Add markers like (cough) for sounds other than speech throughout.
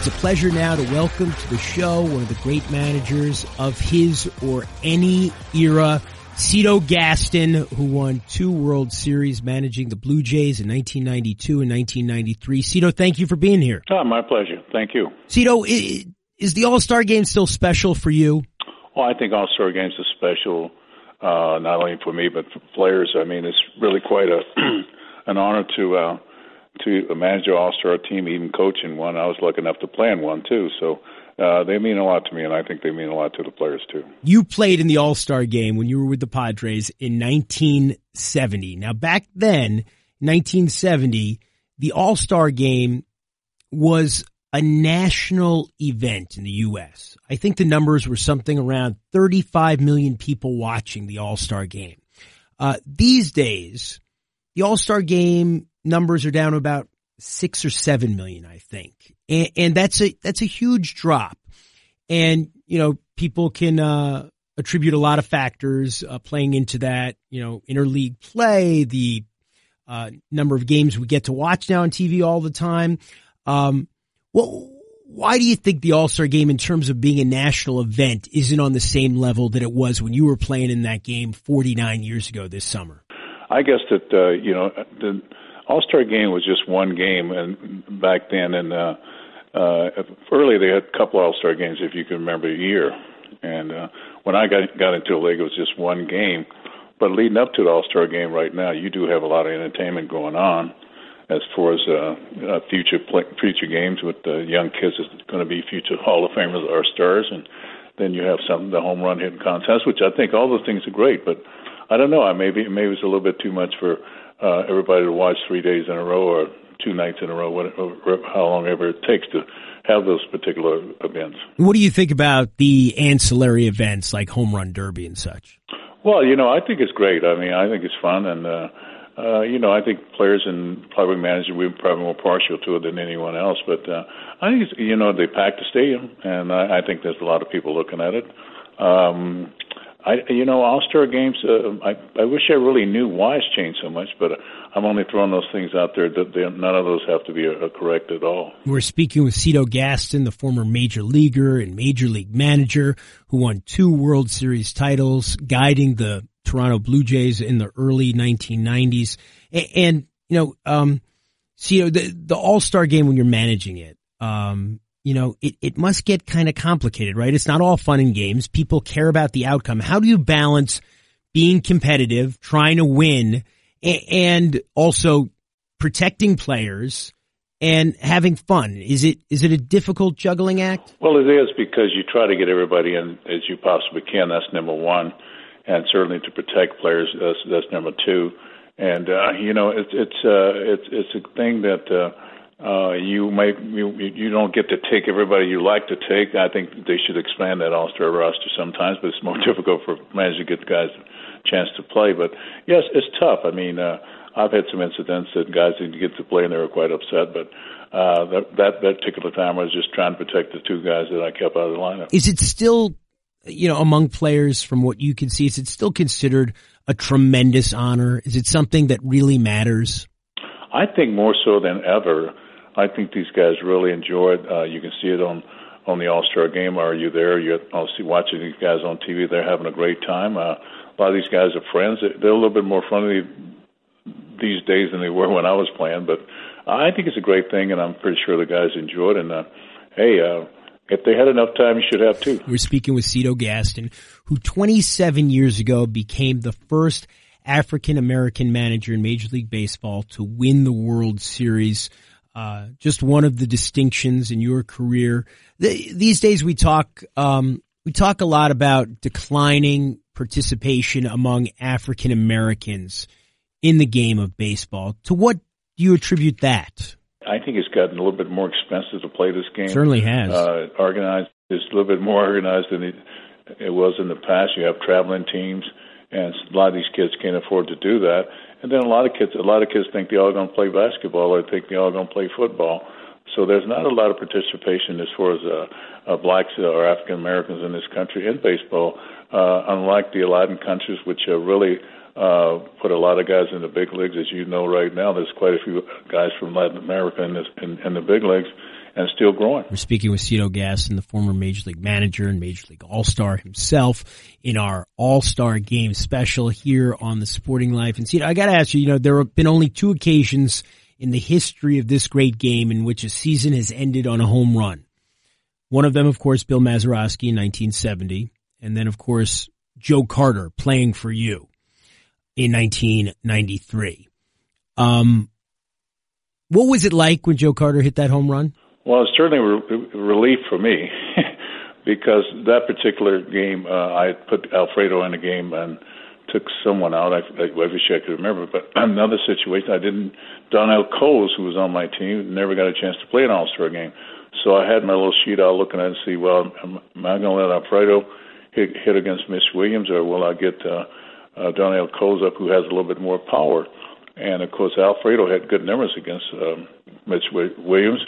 It's a pleasure now to welcome to the show one of the great managers of his or any era, Cito Gaston, who won two World Series managing the Blue Jays in 1992 and 1993. Cito, thank you for being here. Oh, my pleasure. Thank you. Cito, is the All-Star game still special for you? Well, I think All-Star games are special, uh, not only for me, but for players. I mean, it's really quite a, (clears throat) an honor to, uh, to manage an All-Star team, even coaching one. I was lucky enough to play in one too. So, uh, they mean a lot to me, and I think they mean a lot to the players too. You played in the All Star game when you were with the Padres in 1970. Now, back then, 1970, the All Star game was a national event in the U.S. I think the numbers were something around 35 million people watching the All Star game. Uh, these days, the All Star game numbers are down about six or seven million, I think. And, and that's a, that's a huge drop. And, you know, people can, uh, attribute a lot of factors, uh, playing into that, you know, interleague play, the, uh, number of games we get to watch now on TV all the time. Um, well, why do you think the All-Star game in terms of being a national event isn't on the same level that it was when you were playing in that game 49 years ago this summer? I guess that, uh, you know, the, all Star Game was just one game, and back then, and uh, uh, early they had a couple All Star games, if you can remember, a year. And uh, when I got got into the league, it was just one game. But leading up to the All Star Game, right now, you do have a lot of entertainment going on as far as uh, uh, future play, future games with the young kids that's going to be future (laughs) Hall of Famers or stars, and then you have some the home run hitting contest, which I think all those things are great. But I don't know, I maybe maybe it's a little bit too much for uh, everybody to watch three days in a row or two nights in a row, whatever, how long ever it takes to have those particular events. What do you think about the ancillary events like home run derby and such? Well, you know, I think it's great. I mean, I think it's fun, and uh, uh, you know, I think players and probably managers we're probably more partial to it than anyone else. But uh, I think it's, you know they pack the stadium, and I, I think there's a lot of people looking at it. Um, I, you know, All Star games. Uh, I I wish I really knew why it's changed so much, but I'm only throwing those things out there that they, none of those have to be uh, correct at all. We're speaking with Cito Gaston, the former major leaguer and major league manager who won two World Series titles, guiding the Toronto Blue Jays in the early 1990s. And, and you know, um, Cito, the the All Star game when you're managing it, um, you know, it, it must get kind of complicated, right? It's not all fun and games. People care about the outcome. How do you balance being competitive, trying to win, and also protecting players and having fun? Is it is it a difficult juggling act? Well, it is because you try to get everybody in as you possibly can. That's number one, and certainly to protect players. That's, that's number two. And uh, you know, it's it's uh, it's it's a thing that. Uh, uh, you may you, you don't get to take everybody you like to take. I think they should expand that All-Star roster sometimes, but it's more (laughs) difficult for managers to get the guys a chance to play. But yes, it's tough. I mean, uh, I've had some incidents that guys didn't get to play and they were quite upset, but uh, that, that that particular time I was just trying to protect the two guys that I kept out of the lineup. Is it still, you know, among players from what you can see, is it still considered a tremendous honor? Is it something that really matters? I think more so than ever. I think these guys really enjoy it. Uh, you can see it on on the All Star Game. Are you there? You're obviously watching these guys on TV. They're having a great time. Uh, a lot of these guys are friends. They're a little bit more friendly these days than they were when I was playing. But I think it's a great thing, and I'm pretty sure the guys enjoy it. And uh, hey, uh, if they had enough time, you should have too. We're speaking with Cito Gaston, who 27 years ago became the first African American manager in Major League Baseball to win the World Series. Uh, just one of the distinctions in your career. The, these days we talk, um, we talk a lot about declining participation among African Americans in the game of baseball. To what do you attribute that? I think it's gotten a little bit more expensive to play this game. Certainly has. Uh, organized. It's a little bit more organized than it it was in the past. You have traveling teams, and a lot of these kids can't afford to do that. And then a lot of kids, a lot of kids think they're all going to play basketball or think they're all going to play football. So there's not a lot of participation as far as uh, uh, blacks or African Americans in this country in baseball, uh, unlike the Latin countries, which uh, really uh, put a lot of guys in the big leagues. As you know, right now, there's quite a few guys from Latin America in, this, in, in the big leagues and still growing. We're speaking with Cito Gaston, the former Major League manager and Major League All-Star himself in our All-Star Game special here on the Sporting Life. And Cito, I gotta ask you, you know, there have been only two occasions in the history of this great game in which a season has ended on a home run. One of them, of course, Bill Mazeroski in 1970. And then, of course, Joe Carter playing for you in 1993. Um, what was it like when Joe Carter hit that home run? Well, it's certainly a relief for me (laughs) because that particular game, uh, I put Alfredo in the game and took someone out. I, I wish I could remember, but (clears throat) another situation, I didn't. Darnell Coles, who was on my team, never got a chance to play an All Star game. So I had my little sheet out looking at it and see, well, am, am I going to let Alfredo hit, hit against Mitch Williams, or will I get uh, uh, Darnell Coles up, who has a little bit more power? And of course, Alfredo had good numbers against um, Mitch Williams,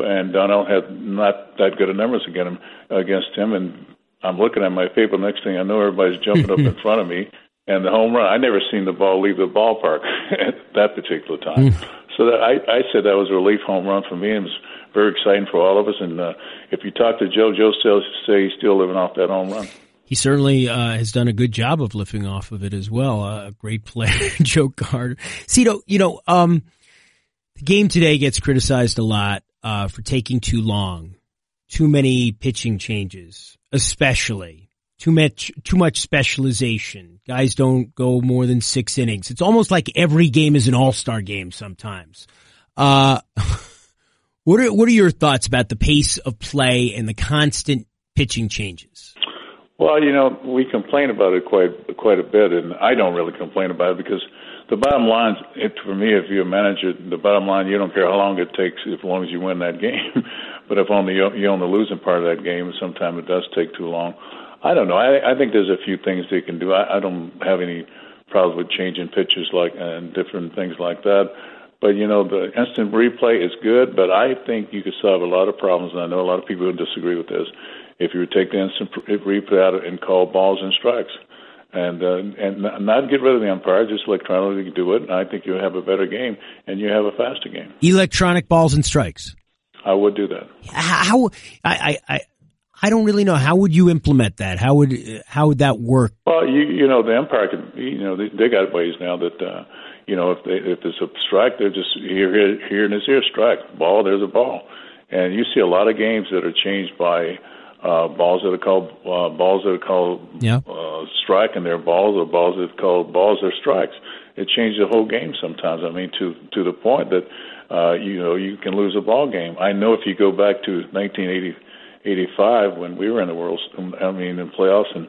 and Darnell had not that good of numbers against him. Against him, and I'm looking at my paper. Next thing I know, everybody's jumping up in (laughs) front of me, and the home run. I never seen the ball leave the ballpark (laughs) at that particular time. Mm. So that I, I said that was a relief home run for me, and it was very exciting for all of us. And uh, if you talk to Joe, Joe still say he's still living off that home run. He certainly uh, has done a good job of lifting off of it as well. Uh, a great player, (laughs) Joe Carter. Cito, you know, um, the game today gets criticized a lot uh, for taking too long, too many pitching changes, especially too much too much specialization. Guys don't go more than six innings. It's almost like every game is an all star game sometimes. Uh, (laughs) what are what are your thoughts about the pace of play and the constant pitching changes? Well, you know, we complain about it quite quite a bit, and I don't really complain about it because the bottom line, it, for me, if you're a manager, the bottom line, you don't care how long it takes, as long as you win that (laughs) game. but if only you own the losing part of that game, sometimes it does take too long. I don't know. I, I think there's a few things they can do. I, I don't have any problems with changing pitches like and different things like that. But you know, the instant replay is good, but I think you could solve a lot of problems, and I know a lot of people who disagree with this if you would take the instant replay out and call balls and strikes, and uh, and not get rid of the umpire, just electronically do it. And I think you have a better game and you have a faster game. Electronic balls and strikes. I would do that. How I I. I don't really know how would you implement that. How would how would that work? Well, you you know the umpire can you know they, they got ways now that uh, you know if they if there's a strike they're just here here here and it's here strike ball there's a ball, and you see a lot of games that are changed by uh, balls that are called uh, balls that are called yeah. uh, strike, and they're balls, or balls that are called balls or strikes. It changes the whole game sometimes. I mean, to to the point that uh, you know you can lose a ball game. I know if you go back to 1980, 85 when we were in the World, I mean, in playoffs, and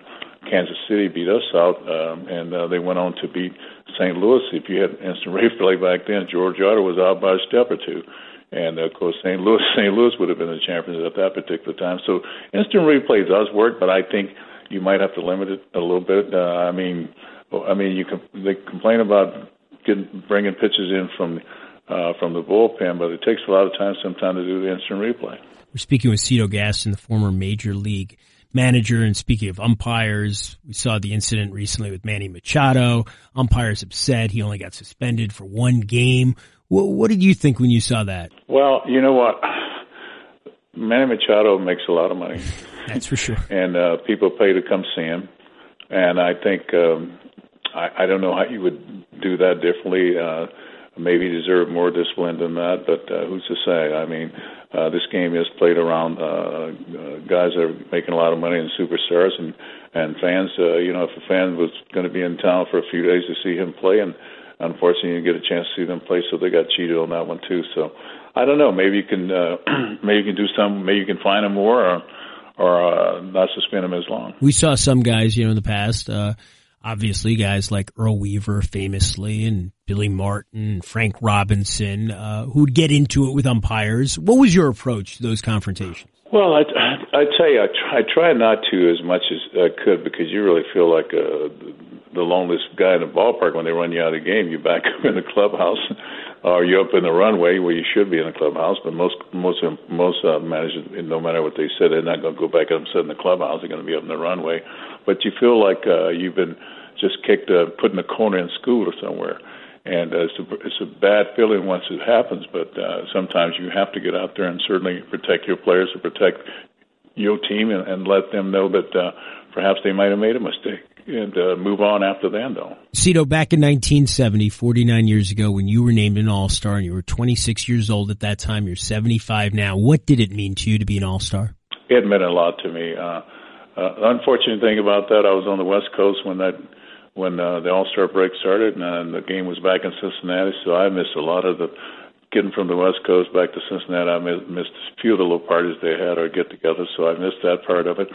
Kansas City beat us out, um, and uh, they went on to beat St. Louis. If you had instant (laughs) replay back then, George Orta was out by a step or two and of course St. Louis (laughs) St. Louis would have been the champions at that particular time. So instant replay does work, but I think you might have to limit it a little bit. Uh, I mean, I mean you can they complain about getting bringing pitches in from uh, from the bullpen, but it takes a lot of time sometimes to do the instant replay. We're speaking with Cito Gaston, the former major league manager. And speaking of umpires, we saw the incident recently with Manny Machado. Umpires upset. He only got suspended for one game. What, what did you think when you saw that? Well, you know what? Manny Machado makes a lot of money. That's for sure. (laughs) and uh, people pay to come see him. And I think um, I, I don't know how you would do that differently. Uh, maybe deserve more discipline than that, but uh, who's to say? I mean, uh, this game is played around uh, uh, guys that are making a lot of money and superstars and and fans. Uh, you know, if a fan was going to be in town for a few days to see him play and unfortunately, you get a chance to see them play, so they got cheated on that one too. So I don't know. Maybe you can uh, (clears throat) maybe you can do some. Maybe you can find them more, or or uh, not suspend them as long. We saw some guys, you know, in the past. Uh, obviously, guys like Earl Weaver, famously, and Billy Martin, Frank Robinson, uh, who'd get into it with umpires. What was your approach to those confrontations? Well, I, I tell you, I try, I try not to as much as I could because you really feel like uh, the loneliest guy in the ballpark when they run you out of the game. You back (laughs) up in the clubhouse, or you up in the runway where you should be in the clubhouse. But most most most uh, managers, no matter what they said, they're not going to go back up and sit in the clubhouse. They're going to be up in the runway. But you feel like uh, you've been just kicked, uh, put in a corner in school or somewhere and uh, it's a it's a bad feeling once it happens. But uh, sometimes you have to get out there and certainly protect your players and protect your team and, and let them know that uh, perhaps they might have made a mistake and uh, move on after then, though. Cito, back in 1970, 49 years ago, when you were named an All Star and you were 26 years old at that time, you're 75 now. What did it mean to you to be an All Star? It meant a lot to me. Uh, uh, unfortunate thing about that, I was on the West Coast when that when uh, the All Star break started, and uh, the game was back in Cincinnati. So I missed a lot of the getting from the West Coast back to Cincinnati. I missed a few of the little parties they had or get together, so I missed that part of it.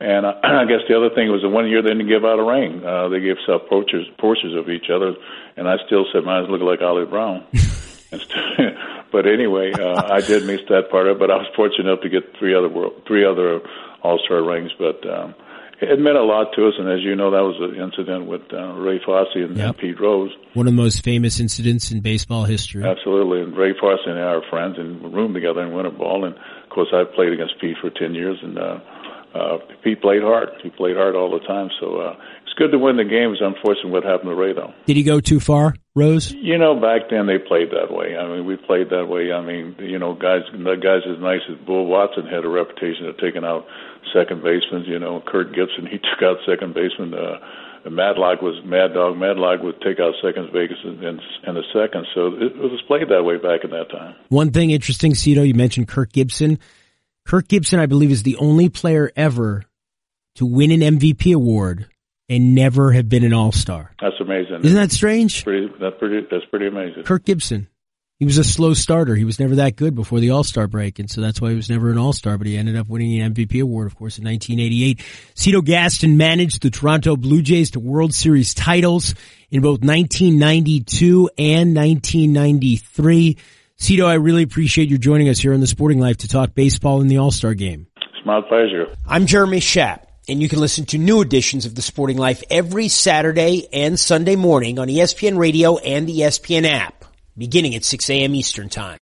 And uh, (clears throat) I guess the other thing was the one year they didn't give out a ring. Uh, they gave self portraits portraits of each other, and I still said mine looked like Ollie Brown. (laughs) (laughs) but anyway, uh, I did miss that part of it. But I was fortunate enough to get three other world, three other All Star rings. But um, it meant a lot to us, and as you know, that was an incident with uh, Ray Fosse and, yep. and Pete Rose. One of the most famous incidents in baseball history. Absolutely, and Ray Fosse and I are friends and roomed together in winter ball, and of course I played against Pete for ten years, and uh, uh, Pete played hard. He played hard all the time, so uh, good to win the games. Unfortunately, what happened to Ray though? Did he go too far, Rose? You know, back then they played that way. I mean, we played that way. I mean, you know, guys, the guys as nice as Bull Watson had a reputation of taking out second basemen. You know, Kirk Gibson, he (laughs) took out second baseman. Uh, Madlock was Mad Dog. Madlock would take out second baseman in, in the second. So it, it was played that way back in that time. One thing interesting, Cito, you mentioned Kirk Gibson. Kirk Gibson, I believe, is the only player ever to win an MVP award and never have been an All Star. That's amazing. Isn't that strange? Pretty, that's pretty. That's pretty amazing. Kirk Gibson he was a slow starter. He was never that good before the All-Star break. And so that's why he was never an All-Star, but he ended up winning the MVP award, of course, in 1988. Cito Gaston managed the Toronto Blue Jays to World Series titles in both 1992 and 1993. Cito, I really appreciate you joining us here on the Sporting Life to talk baseball in the All-Star game. It's my pleasure. I'm Jeremy Schaap. And you can listen to new editions of The Sporting Life every Saturday and Sunday morning on ESPN Radio and the ESPN app beginning at 6 a.m. Eastern Time.